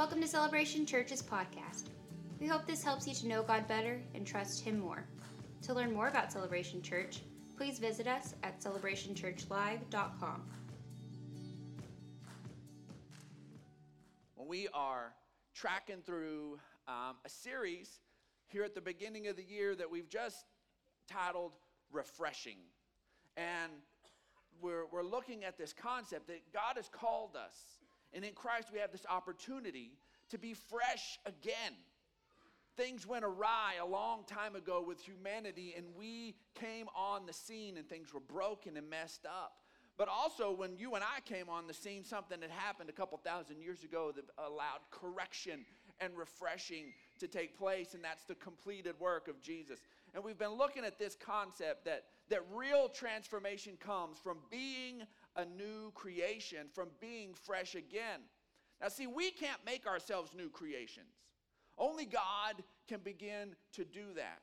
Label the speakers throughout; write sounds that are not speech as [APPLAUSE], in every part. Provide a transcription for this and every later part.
Speaker 1: Welcome to Celebration Church's podcast. We hope this helps you to know God better and trust Him more. To learn more about Celebration Church, please visit us at celebrationchurchlive.com.
Speaker 2: We are tracking through um, a series here at the beginning of the year that we've just titled Refreshing. And we're, we're looking at this concept that God has called us, and in Christ we have this opportunity to be fresh again. Things went awry a long time ago with humanity, and we came on the scene, and things were broken and messed up. But also, when you and I came on the scene, something had happened a couple thousand years ago that allowed correction and refreshing to take place, and that's the completed work of Jesus. And we've been looking at this concept that, that real transformation comes from being a new creation, from being fresh again. Now, see, we can't make ourselves new creations. Only God can begin to do that.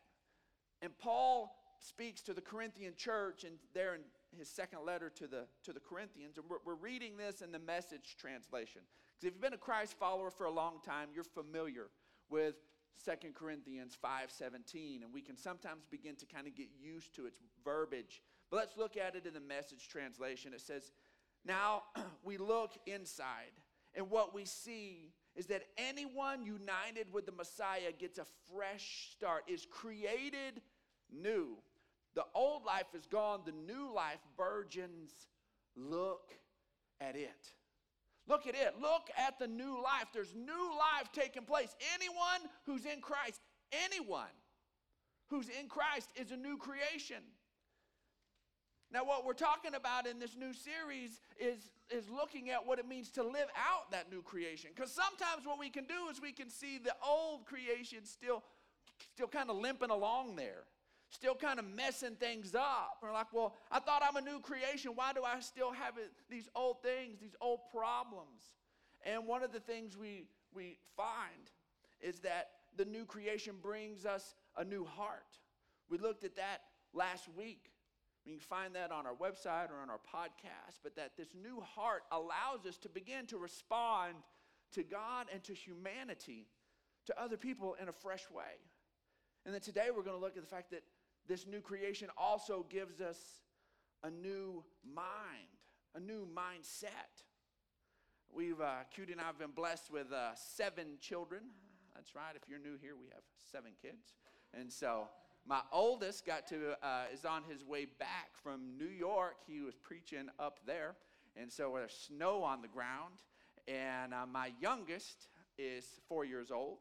Speaker 2: And Paul speaks to the Corinthian church, and there in his second letter to the, to the Corinthians, and we're, we're reading this in the message translation. Because if you've been a Christ follower for a long time, you're familiar with 2 Corinthians 5:17 and we can sometimes begin to kind of get used to its verbiage. But let's look at it in the message translation. It says, "Now [CLEARS THROAT] we look inside and what we see is that anyone united with the Messiah gets a fresh start, is created new. The old life is gone, the new life burgeons. Look at it. Look at it. Look at the new life. There's new life taking place. Anyone who's in Christ, anyone who's in Christ is a new creation. Now, what we're talking about in this new series is, is looking at what it means to live out that new creation. Because sometimes what we can do is we can see the old creation still, still kind of limping along there still kind of messing things up. We're like, well, I thought I'm a new creation. Why do I still have it, these old things, these old problems? And one of the things we, we find is that the new creation brings us a new heart. We looked at that last week. You can find that on our website or on our podcast, but that this new heart allows us to begin to respond to God and to humanity, to other people in a fresh way. And then today we're going to look at the fact that this new creation also gives us a new mind, a new mindset. We've, uh, Cutie and I have been blessed with uh, seven children. That's right. If you're new here, we have seven kids. And so my oldest got to, uh, is on his way back from New York. He was preaching up there. And so there's snow on the ground. And uh, my youngest is four years old.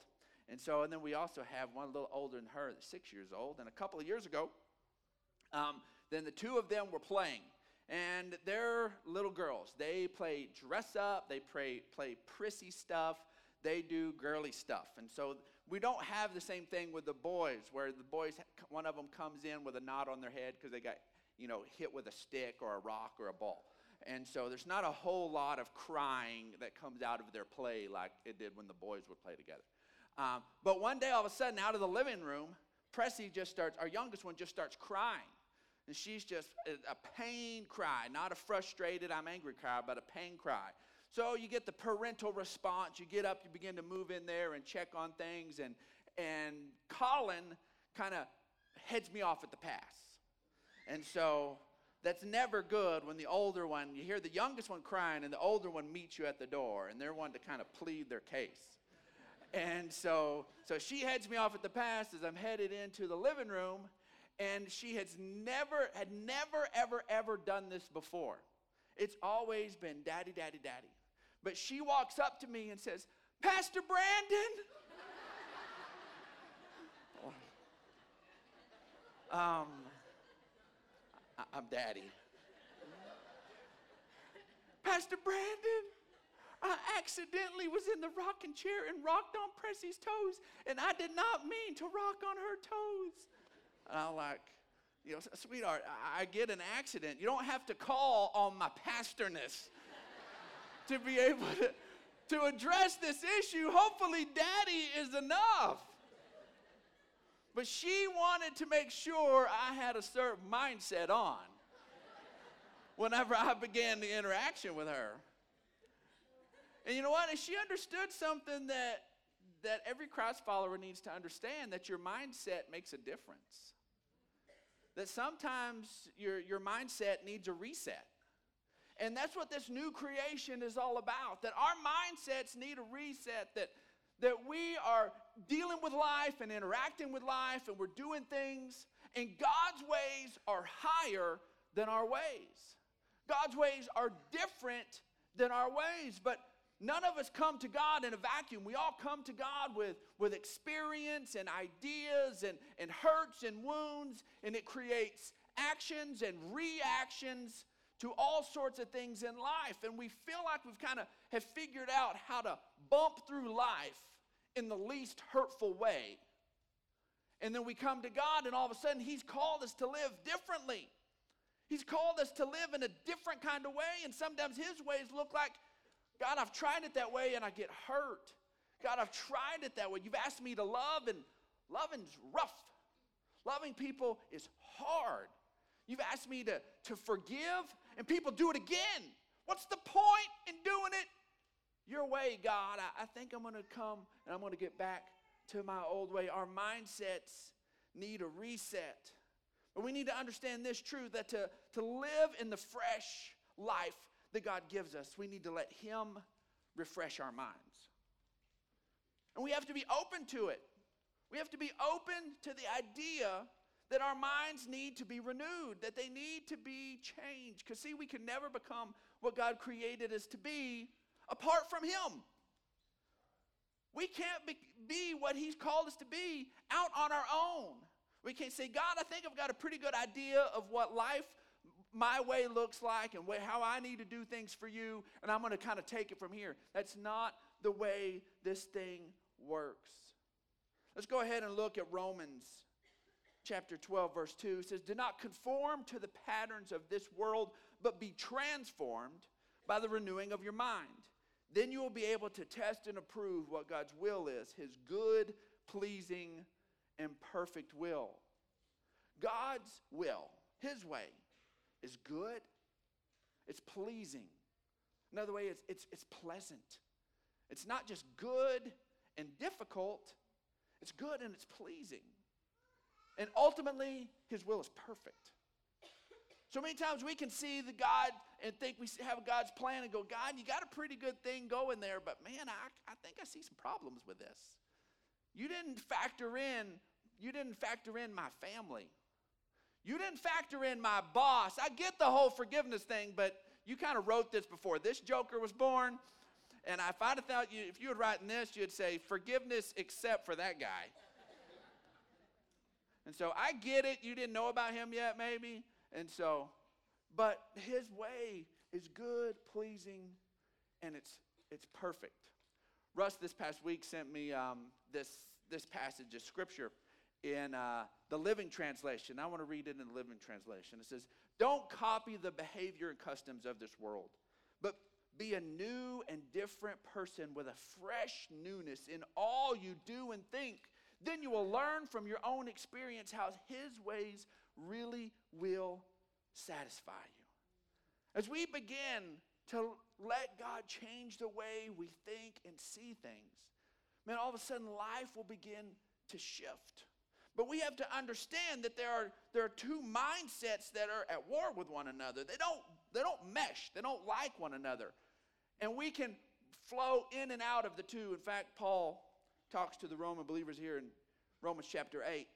Speaker 2: And so, and then we also have one a little older than her, six years old. And a couple of years ago, um, then the two of them were playing. And they're little girls. They play dress up, they play, play prissy stuff, they do girly stuff. And so we don't have the same thing with the boys, where the boys, one of them comes in with a knot on their head because they got, you know, hit with a stick or a rock or a ball. And so there's not a whole lot of crying that comes out of their play like it did when the boys would play together. Um, but one day, all of a sudden, out of the living room, Pressy just starts, our youngest one just starts crying. And she's just a pain cry, not a frustrated, I'm angry cry, but a pain cry. So you get the parental response. You get up, you begin to move in there and check on things. And, and Colin kind of heads me off at the pass. And so that's never good when the older one, you hear the youngest one crying, and the older one meets you at the door, and they're one to kind of plead their case. And so, so she heads me off at the pass as I'm headed into the living room, and she has never, had never, ever, ever done this before. It's always been daddy, daddy, daddy. But she walks up to me and says, Pastor Brandon. [LAUGHS] um, I- I'm daddy. Pastor Brandon, I accidentally was in the rocking chair and rocked on Pressy's toes, and I did not mean to rock on her toes. And I'm like, you know, sweetheart, I get an accident. You don't have to call on my pastorness [LAUGHS] to be able to, to address this issue. Hopefully, daddy is enough. But she wanted to make sure I had a certain mindset on whenever I began the interaction with her. And you know what? And she understood something that, that every Christ follower needs to understand that your mindset makes a difference. That sometimes your, your mindset needs a reset. And that's what this new creation is all about. That our mindsets need a reset, that, that we are dealing with life and interacting with life and we're doing things, and God's ways are higher than our ways. God's ways are different than our ways, but none of us come to God in a vacuum. We all come to God with, with experience and ideas and, and hurts and wounds, and it creates actions and reactions to all sorts of things in life. And we feel like we've kind of have figured out how to bump through life in the least hurtful way. And then we come to God, and all of a sudden, He's called us to live differently. He's called us to live in a different kind of way, and sometimes His ways look like, God, I've tried it that way and I get hurt. God, I've tried it that way. You've asked me to love, and loving's rough. Loving people is hard. You've asked me to, to forgive, and people do it again. What's the point in doing it your way, God? I, I think I'm going to come and I'm going to get back to my old way. Our mindsets need a reset. But we need to understand this truth that to, to live in the fresh life that God gives us, we need to let Him refresh our minds. And we have to be open to it. We have to be open to the idea that our minds need to be renewed, that they need to be changed. Because, see, we can never become what God created us to be apart from Him. We can't be, be what He's called us to be out on our own. We can't say, God, I think I've got a pretty good idea of what life my way looks like and how I need to do things for you, and I'm going to kind of take it from here. That's not the way this thing works. Let's go ahead and look at Romans chapter 12, verse 2 says, Do not conform to the patterns of this world, but be transformed by the renewing of your mind. Then you will be able to test and approve what God's will is, his good, pleasing, and perfect will. God's will, his way, is good, it's pleasing. Another way, it's, it's, it's pleasant. It's not just good and difficult, it's good and it's pleasing. And ultimately, His will is perfect. So many times we can see the God and think we have God's plan and go, God, you got a pretty good thing going there, but man, I, I think I see some problems with this. You didn't factor in, you didn't factor in my family. You didn't factor in my boss. I get the whole forgiveness thing, but you kind of wrote this before this joker was born. And if I'd have thought you, if you had written this, you'd say forgiveness except for that guy. And so I get it. You didn't know about him yet, maybe. And so, but his way is good, pleasing, and it's it's perfect. Russ this past week sent me um, this this passage of scripture in uh, the Living Translation. I want to read it in the Living Translation. It says, "Don't copy the behavior and customs of this world, but be a new and different person with a fresh newness in all you do and think." Then you will learn from your own experience how His ways really will satisfy you. As we begin to let God change the way we think and see things, man, all of a sudden life will begin to shift. But we have to understand that there are, there are two mindsets that are at war with one another. They don't, they don't mesh, they don't like one another. And we can flow in and out of the two. In fact, Paul talks to the Roman believers here in Romans chapter 8. It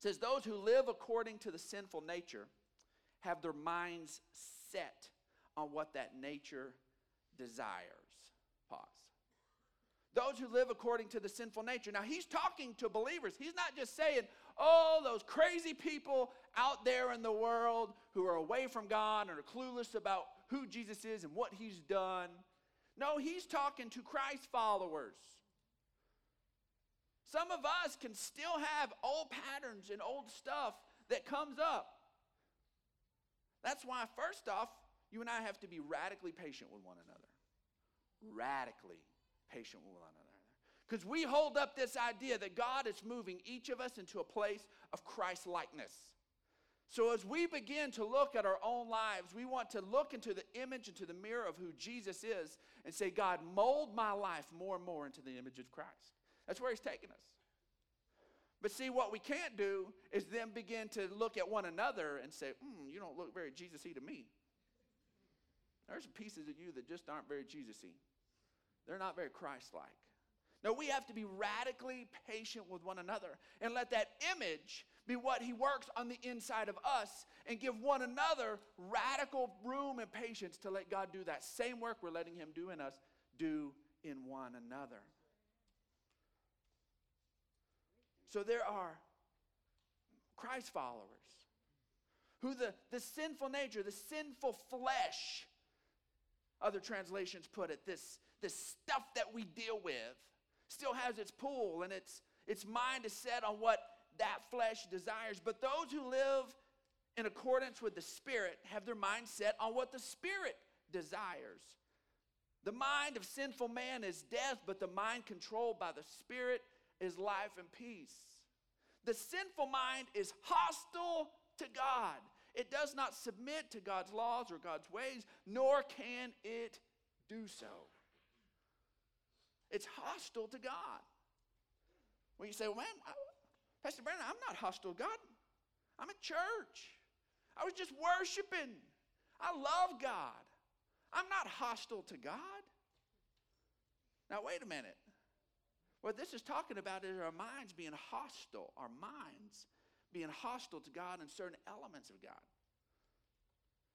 Speaker 2: says, Those who live according to the sinful nature have their minds set on what that nature desires. Pause. Those who live according to the sinful nature. Now, he's talking to believers. He's not just saying, oh, those crazy people out there in the world who are away from God and are clueless about who Jesus is and what he's done. No, he's talking to Christ followers. Some of us can still have old patterns and old stuff that comes up. That's why, first off, you and I have to be radically patient with one another. Radically patient with one another. Because we hold up this idea that God is moving each of us into a place of Christ likeness. So, as we begin to look at our own lives, we want to look into the image, into the mirror of who Jesus is, and say, God, mold my life more and more into the image of Christ. That's where He's taking us. But see, what we can't do is then begin to look at one another and say, hmm, you don't look very Jesus y to me. There's pieces of you that just aren't very Jesus y. They're not very Christ like. No, we have to be radically patient with one another and let that image be what He works on the inside of us and give one another radical room and patience to let God do that same work we're letting Him do in us, do in one another. So there are Christ followers who the, the sinful nature, the sinful flesh, other translations put it, this, this stuff that we deal with, still has its pull and its, its mind is set on what that flesh desires. But those who live in accordance with the Spirit have their mind set on what the Spirit desires. The mind of sinful man is death, but the mind controlled by the Spirit is life and peace. The sinful mind is hostile to God. It does not submit to God's laws or God's ways, nor can it do so. It's hostile to God. When you say, well, man, I, Pastor Brandon, I'm not hostile to God. I'm at church. I was just worshiping. I love God. I'm not hostile to God. Now, wait a minute. What this is talking about is our minds being hostile, our minds being hostile to God and certain elements of God.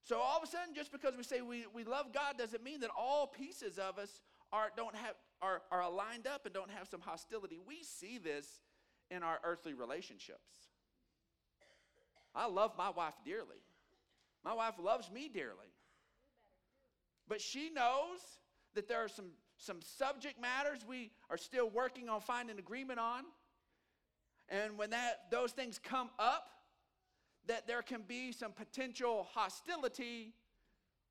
Speaker 2: So all of a sudden, just because we say we, we love God doesn't mean that all pieces of us are, don't have, are, are aligned up and don't have some hostility. We see this in our earthly relationships. I love my wife dearly. My wife loves me dearly. But she knows that there are some, some subject matters we are still working on finding agreement on. And when that, those things come up, that there can be some potential hostility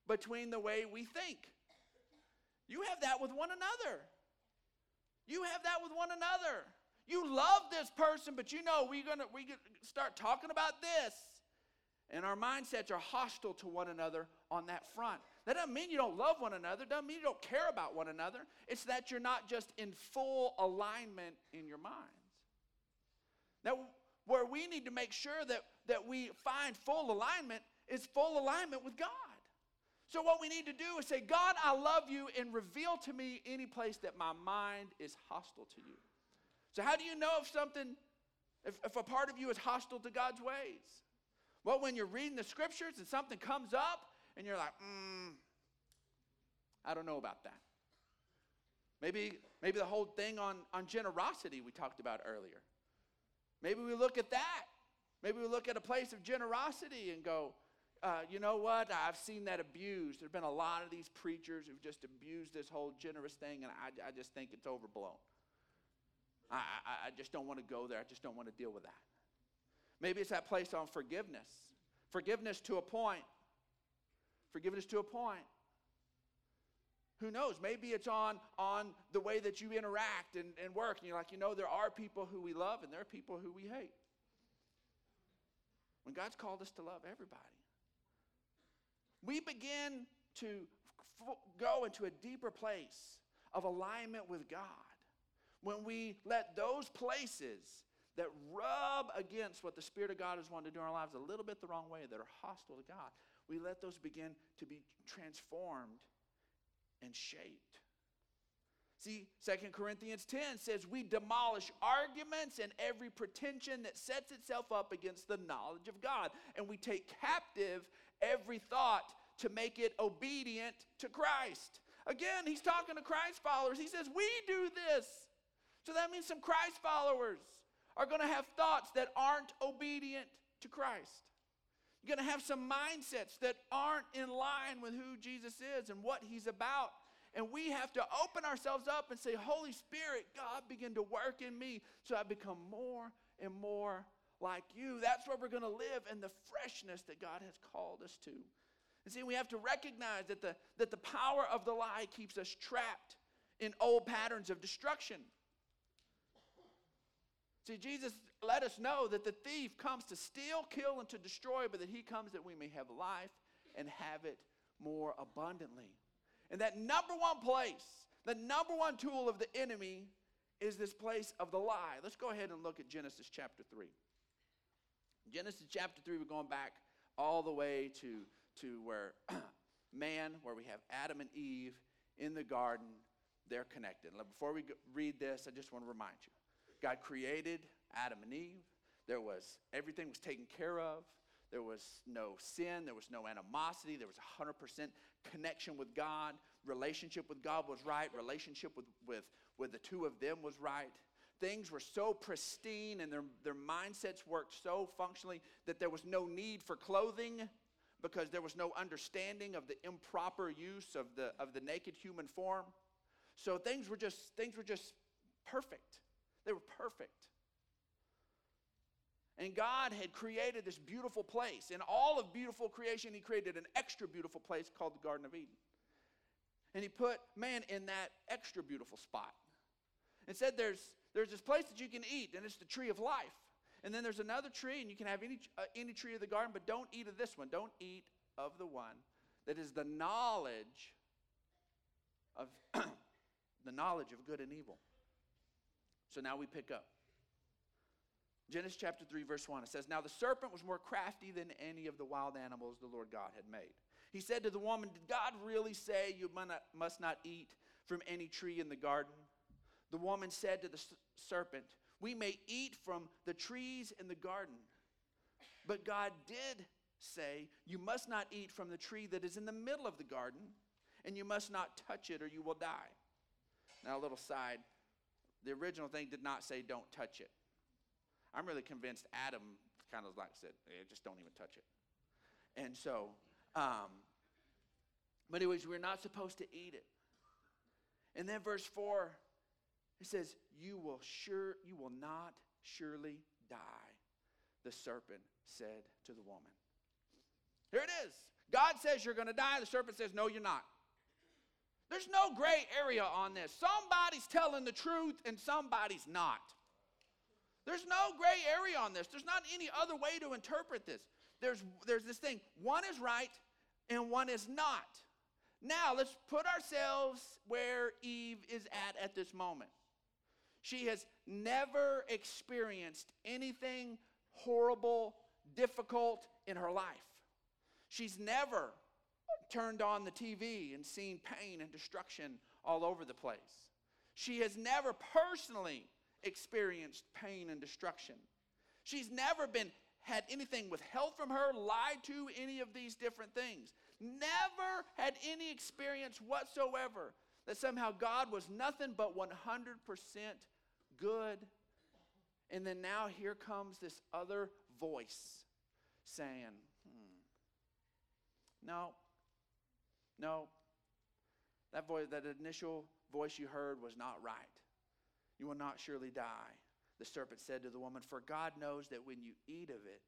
Speaker 2: between the way we think. You have that with one another. You have that with one another. You love this person, but you know we're gonna we start talking about this. And our mindsets are hostile to one another on that front. That doesn't mean you don't love one another, doesn't mean you don't care about one another. It's that you're not just in full alignment in your minds. Now, where we need to make sure that, that we find full alignment is full alignment with God. So, what we need to do is say, God, I love you, and reveal to me any place that my mind is hostile to you. So, how do you know if something, if, if a part of you is hostile to God's ways? Well, when you're reading the scriptures and something comes up and you're like, mm, I don't know about that. Maybe, maybe the whole thing on, on generosity we talked about earlier. Maybe we look at that. Maybe we look at a place of generosity and go, uh, you know what? I've seen that abused. There have been a lot of these preachers who've just abused this whole generous thing, and I, I just think it's overblown. I, I, I just don't want to go there. I just don't want to deal with that. Maybe it's that place on forgiveness. Forgiveness to a point. Forgiveness to a point. Who knows? Maybe it's on, on the way that you interact and, and work. And you're like, you know, there are people who we love and there are people who we hate. When God's called us to love everybody, we begin to go into a deeper place of alignment with God when we let those places that rub against what the Spirit of God has wanted to do in our lives a little bit the wrong way, that are hostile to God, we let those begin to be transformed and shaped. See, 2 Corinthians 10 says, We demolish arguments and every pretension that sets itself up against the knowledge of God. And we take captive every thought to make it obedient to Christ. Again, he's talking to Christ followers. He says, We do this. So that means some Christ followers are going to have thoughts that aren't obedient to Christ. You're going to have some mindsets that aren't in line with who Jesus is and what he's about. And we have to open ourselves up and say, Holy Spirit, God, begin to work in me so I become more and more like you. That's where we're going to live in the freshness that God has called us to. And see, we have to recognize that the, that the power of the lie keeps us trapped in old patterns of destruction. See, Jesus let us know that the thief comes to steal, kill, and to destroy, but that he comes that we may have life and have it more abundantly. And that number one place, the number one tool of the enemy is this place of the lie. Let's go ahead and look at Genesis chapter 3. Genesis chapter 3, we're going back all the way to, to where [CLEARS THROAT] man, where we have Adam and Eve in the garden, they're connected. Before we read this, I just want to remind you God created Adam and Eve. There was everything was taken care of. There was no sin. There was no animosity. There was 100% connection with God. Relationship with God was right. Relationship with, with, with the two of them was right. Things were so pristine and their, their mindsets worked so functionally that there was no need for clothing because there was no understanding of the improper use of the, of the naked human form. So things were just, things were just perfect. They were perfect. And God had created this beautiful place. In all of beautiful creation, He created an extra beautiful place called the Garden of Eden. And He put man in that extra beautiful spot. And said, There's, there's this place that you can eat, and it's the tree of life. And then there's another tree, and you can have any, uh, any tree of the garden, but don't eat of this one. Don't eat of the one that is the knowledge of [CLEARS THROAT] the knowledge of good and evil. So now we pick up. Genesis chapter 3, verse 1. It says, Now the serpent was more crafty than any of the wild animals the Lord God had made. He said to the woman, Did God really say you must not eat from any tree in the garden? The woman said to the serpent, We may eat from the trees in the garden. But God did say, You must not eat from the tree that is in the middle of the garden, and you must not touch it or you will die. Now, a little side the original thing did not say, Don't touch it. I'm really convinced Adam kind of like said, hey, just don't even touch it. And so, um, but anyways, we're not supposed to eat it. And then verse 4, it says, You will sure you will not surely die, the serpent said to the woman. Here it is. God says you're going to die. The serpent says, No, you're not. There's no gray area on this. Somebody's telling the truth and somebody's not. There's no gray area on this. There's not any other way to interpret this. There's, there's this thing one is right and one is not. Now, let's put ourselves where Eve is at at this moment. She has never experienced anything horrible, difficult in her life. She's never turned on the TV and seen pain and destruction all over the place. She has never personally experienced pain and destruction. She's never been had anything withheld from her, lied to, any of these different things. Never had any experience whatsoever that somehow God was nothing but 100% good. And then now here comes this other voice saying, hmm, no, no, that voice, that initial voice you heard was not right. You will not surely die. The serpent said to the woman, For God knows that when you eat of it,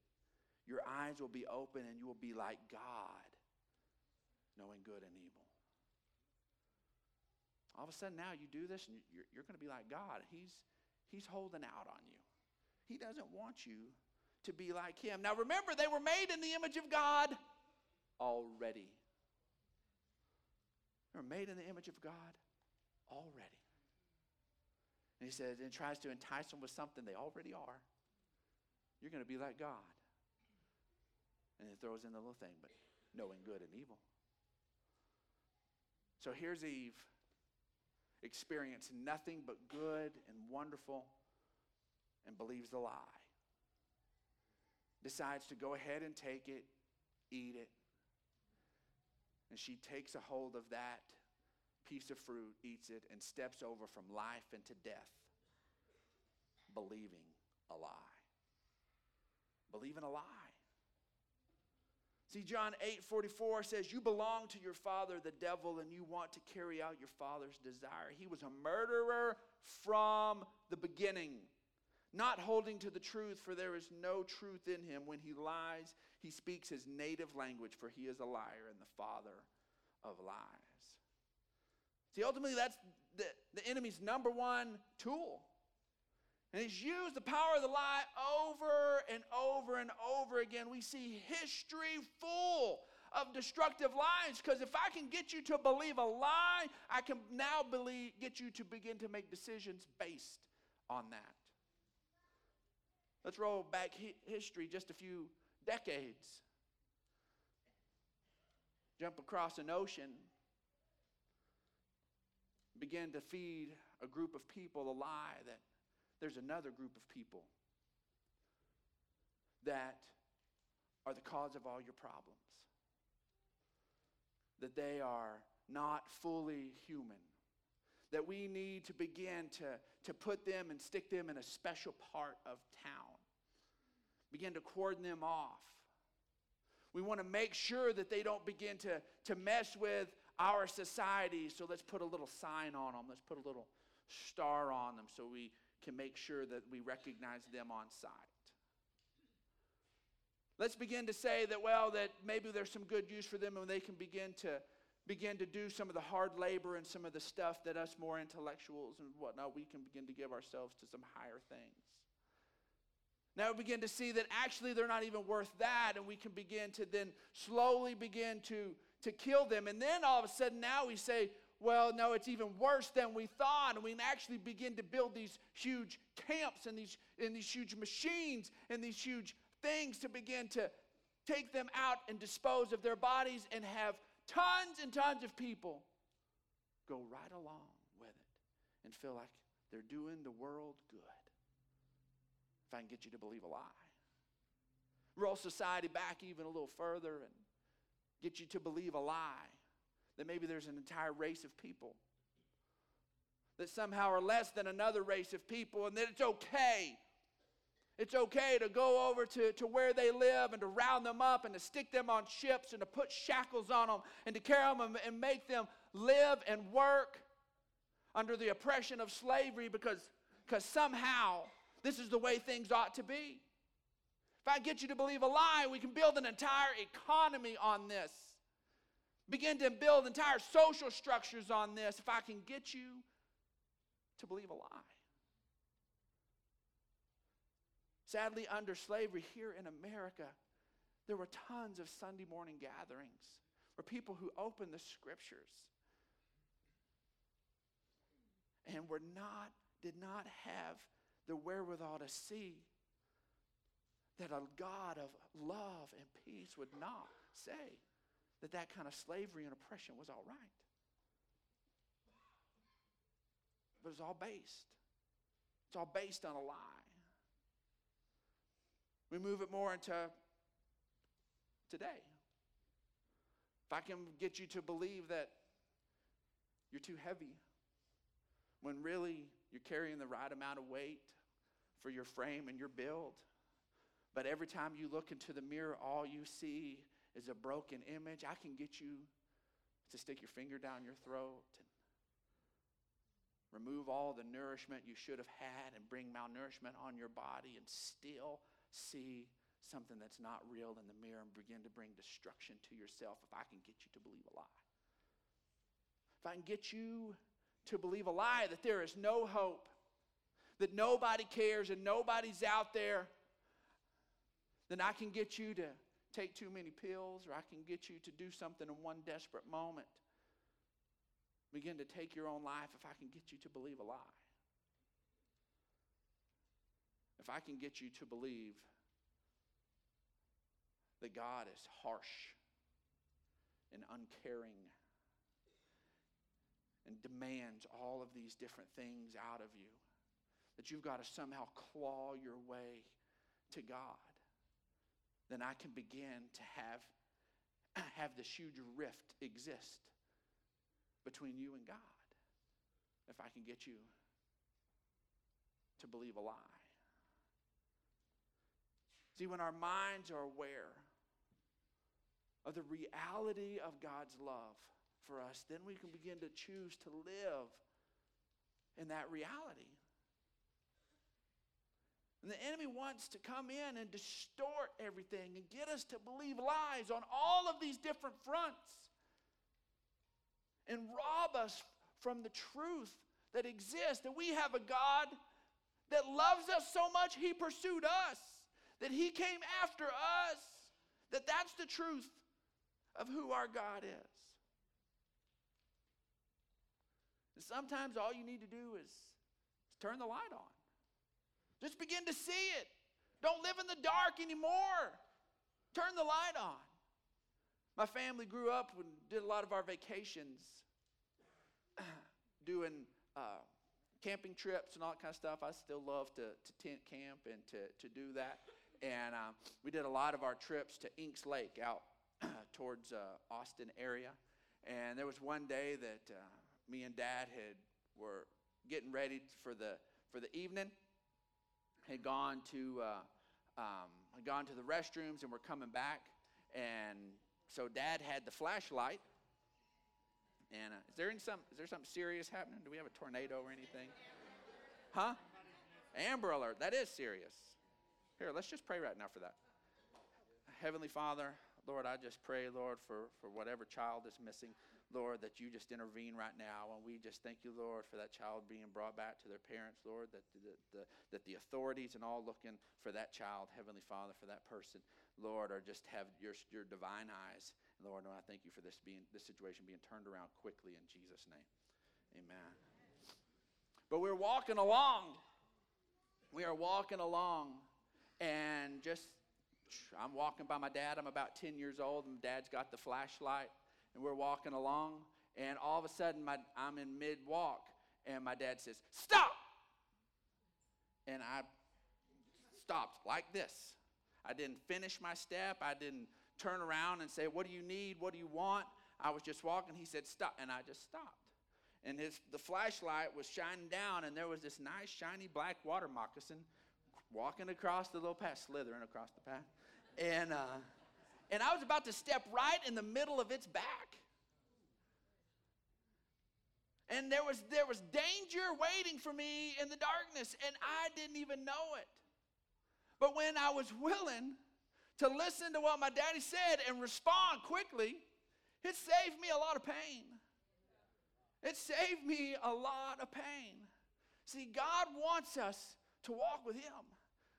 Speaker 2: your eyes will be open and you will be like God, knowing good and evil. All of a sudden, now you do this and you're, you're going to be like God. He's, he's holding out on you. He doesn't want you to be like Him. Now, remember, they were made in the image of God already. They were made in the image of God already. And he says, and tries to entice them with something they already are. You're going to be like God. And he throws in the little thing, but knowing good and evil. So here's Eve, experiencing nothing but good and wonderful, and believes the lie. Decides to go ahead and take it, eat it. And she takes a hold of that piece of fruit, eats it, and steps over from life into death, believing a lie. Believing a lie. See, John 8 44 says, You belong to your father, the devil, and you want to carry out your father's desire. He was a murderer from the beginning, not holding to the truth, for there is no truth in him. When he lies, he speaks his native language, for he is a liar and the father of lies. See, ultimately, that's the, the enemy's number one tool And he's used the power of the lie over and over and over again. We see history full of destructive lies because if I can get you to believe a lie, I can now believe, get you to begin to make decisions based on that. Let's roll back hi- history just a few decades. Jump across an ocean, begin to feed a group of people a lie that there's another group of people that are the cause of all your problems. That they are not fully human. That we need to begin to, to put them and stick them in a special part of town. Begin to cordon them off. We want to make sure that they don't begin to, to mess with our society. So let's put a little sign on them. Let's put a little star on them so we can make sure that we recognize them on sight. Let's begin to say that, well, that maybe there's some good use for them and they can begin to begin to do some of the hard labor and some of the stuff that us more intellectuals and whatnot, we can begin to give ourselves to some higher things. Now we begin to see that actually they're not even worth that, and we can begin to then slowly begin to, to kill them. And then all of a sudden now we say, well, no, it's even worse than we thought. And we actually begin to build these huge camps and these, and these huge machines and these huge things to begin to take them out and dispose of their bodies and have tons and tons of people go right along with it and feel like they're doing the world good. If I can get you to believe a lie. Roll society back even a little further and get you to believe a lie that maybe there's an entire race of people that somehow are less than another race of people and that it's okay it's okay to go over to, to where they live and to round them up and to stick them on ships and to put shackles on them and to carry them and make them live and work under the oppression of slavery because, because somehow this is the way things ought to be. If I get you to believe a lie, we can build an entire economy on this. Begin to build entire social structures on this if I can get you to believe a lie. Sadly, under slavery here in America, there were tons of Sunday morning gatherings where people who opened the scriptures and were not, did not have the wherewithal to see that a God of love and peace would not say that that kind of slavery and oppression was all right. But it's all based. It's all based on a lie. We move it more into today. If I can get you to believe that you're too heavy, when really you're carrying the right amount of weight for your frame and your build, but every time you look into the mirror, all you see is a broken image, I can get you to stick your finger down your throat and remove all the nourishment you should have had and bring malnourishment on your body and still see something that's not real in the mirror and begin to bring destruction to yourself if I can get you to believe a lie. If I can get you to believe a lie that there is no hope, that nobody cares and nobody's out there, then I can get you to take too many pills or I can get you to do something in one desperate moment. Begin to take your own life if I can get you to believe a lie if I can get you to believe that God is harsh and uncaring and demands all of these different things out of you, that you've got to somehow claw your way to God, then I can begin to have, [CLEARS THROAT] have this huge rift exist between you and God if I can get you to believe a lie. See, when our minds are aware of the reality of God's love for us, then we can begin to choose to live in that reality. And the enemy wants to come in and distort everything and get us to believe lies on all of these different fronts and rob us from the truth that exists. That we have a God that loves us so much he pursued us, that he came after us, that that's the truth of who our God is. And sometimes all you need to do is, is turn the light on. Just begin to see it. Don't live in the dark anymore. Turn the light on. My family grew up and did a lot of our vacations [CLEARS THROAT] doing uh, camping trips and all that kind of stuff. I still love to, to tent camp and to, to do that. And um, we did a lot of our trips to Inks Lake out [CLEARS THROAT] towards uh, Austin area. And there was one day that uh, me and Dad had were getting ready for the for the evening. Had gone to uh, um, had gone to the restrooms and we're coming back. And so Dad had the flashlight. And uh, is there any some is there something serious happening? Do we have a tornado or anything? Huh? Amber alert. That is serious. Here, let's just pray right now for that. Heavenly Father, Lord, I just pray, Lord, for, for whatever child is missing, Lord, that you just intervene right now. And we just thank you, Lord, for that child being brought back to their parents, Lord, that the, the, that the authorities and all looking for that child, Heavenly Father, for that person, Lord, are just have your, your divine eyes. Lord, and I thank you for this being this situation being turned around quickly in Jesus' name. Amen. But we're walking along. We are walking along and just I'm walking by my dad. I'm about 10 years old, and dad's got the flashlight, and we're walking along, and all of a sudden, my, I'm in mid walk, and my dad says, Stop! And I stopped like this. I didn't finish my step. I didn't turn around and say, What do you need? What do you want? I was just walking. He said, Stop. And I just stopped. And his, the flashlight was shining down, and there was this nice, shiny black water moccasin walking across the little path, slithering across the path. And, uh, and I was about to step right in the middle of its back. And there was, there was danger waiting for me in the darkness, and I didn't even know it. But when I was willing to listen to what my daddy said and respond quickly, it saved me a lot of pain. It saved me a lot of pain. See, God wants us to walk with Him.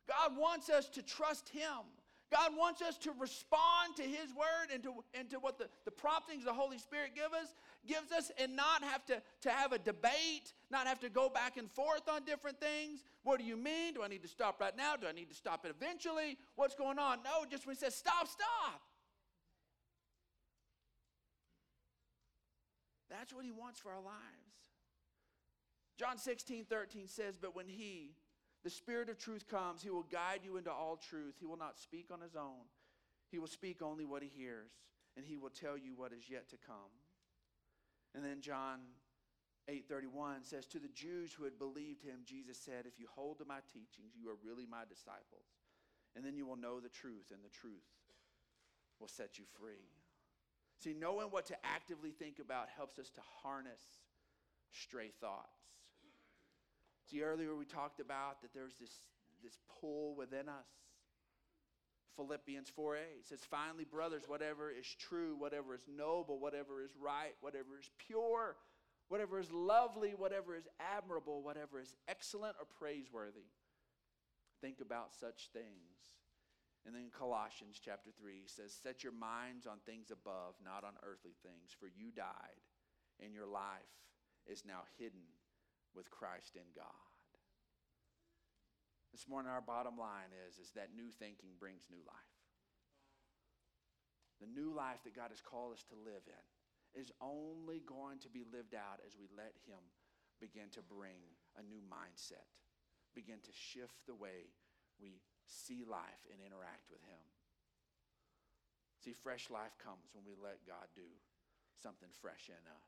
Speaker 2: God wants us to trust Him. God wants us to respond to His word and to, and to what the, the promptings the Holy Spirit give us, gives us and not have to, to have a debate, not have to go back and forth on different things. What do you mean? Do I need to stop right now? Do I need to stop it eventually? What's going on? No, just when He says, stop, stop. That's what He wants for our lives. John 16, 13 says, But when He, the Spirit of truth comes, He will guide you into all truth. He will not speak on His own, He will speak only what He hears, and He will tell you what is yet to come. And then John 8:31 says to the Jews who had believed him Jesus said if you hold to my teachings you are really my disciples and then you will know the truth and the truth will set you free. See knowing what to actively think about helps us to harness stray thoughts. See, earlier we talked about that there's this, this pull within us. Philippians 4 8 says, Finally, brothers, whatever is true, whatever is noble, whatever is right, whatever is pure, whatever is lovely, whatever is admirable, whatever is excellent or praiseworthy, think about such things. And then Colossians chapter 3 says, Set your minds on things above, not on earthly things, for you died, and your life is now hidden with Christ in God. This morning, our bottom line is, is that new thinking brings new life. The new life that God has called us to live in is only going to be lived out as we let Him begin to bring a new mindset, begin to shift the way we see life and interact with Him. See, fresh life comes when we let God do something fresh in us.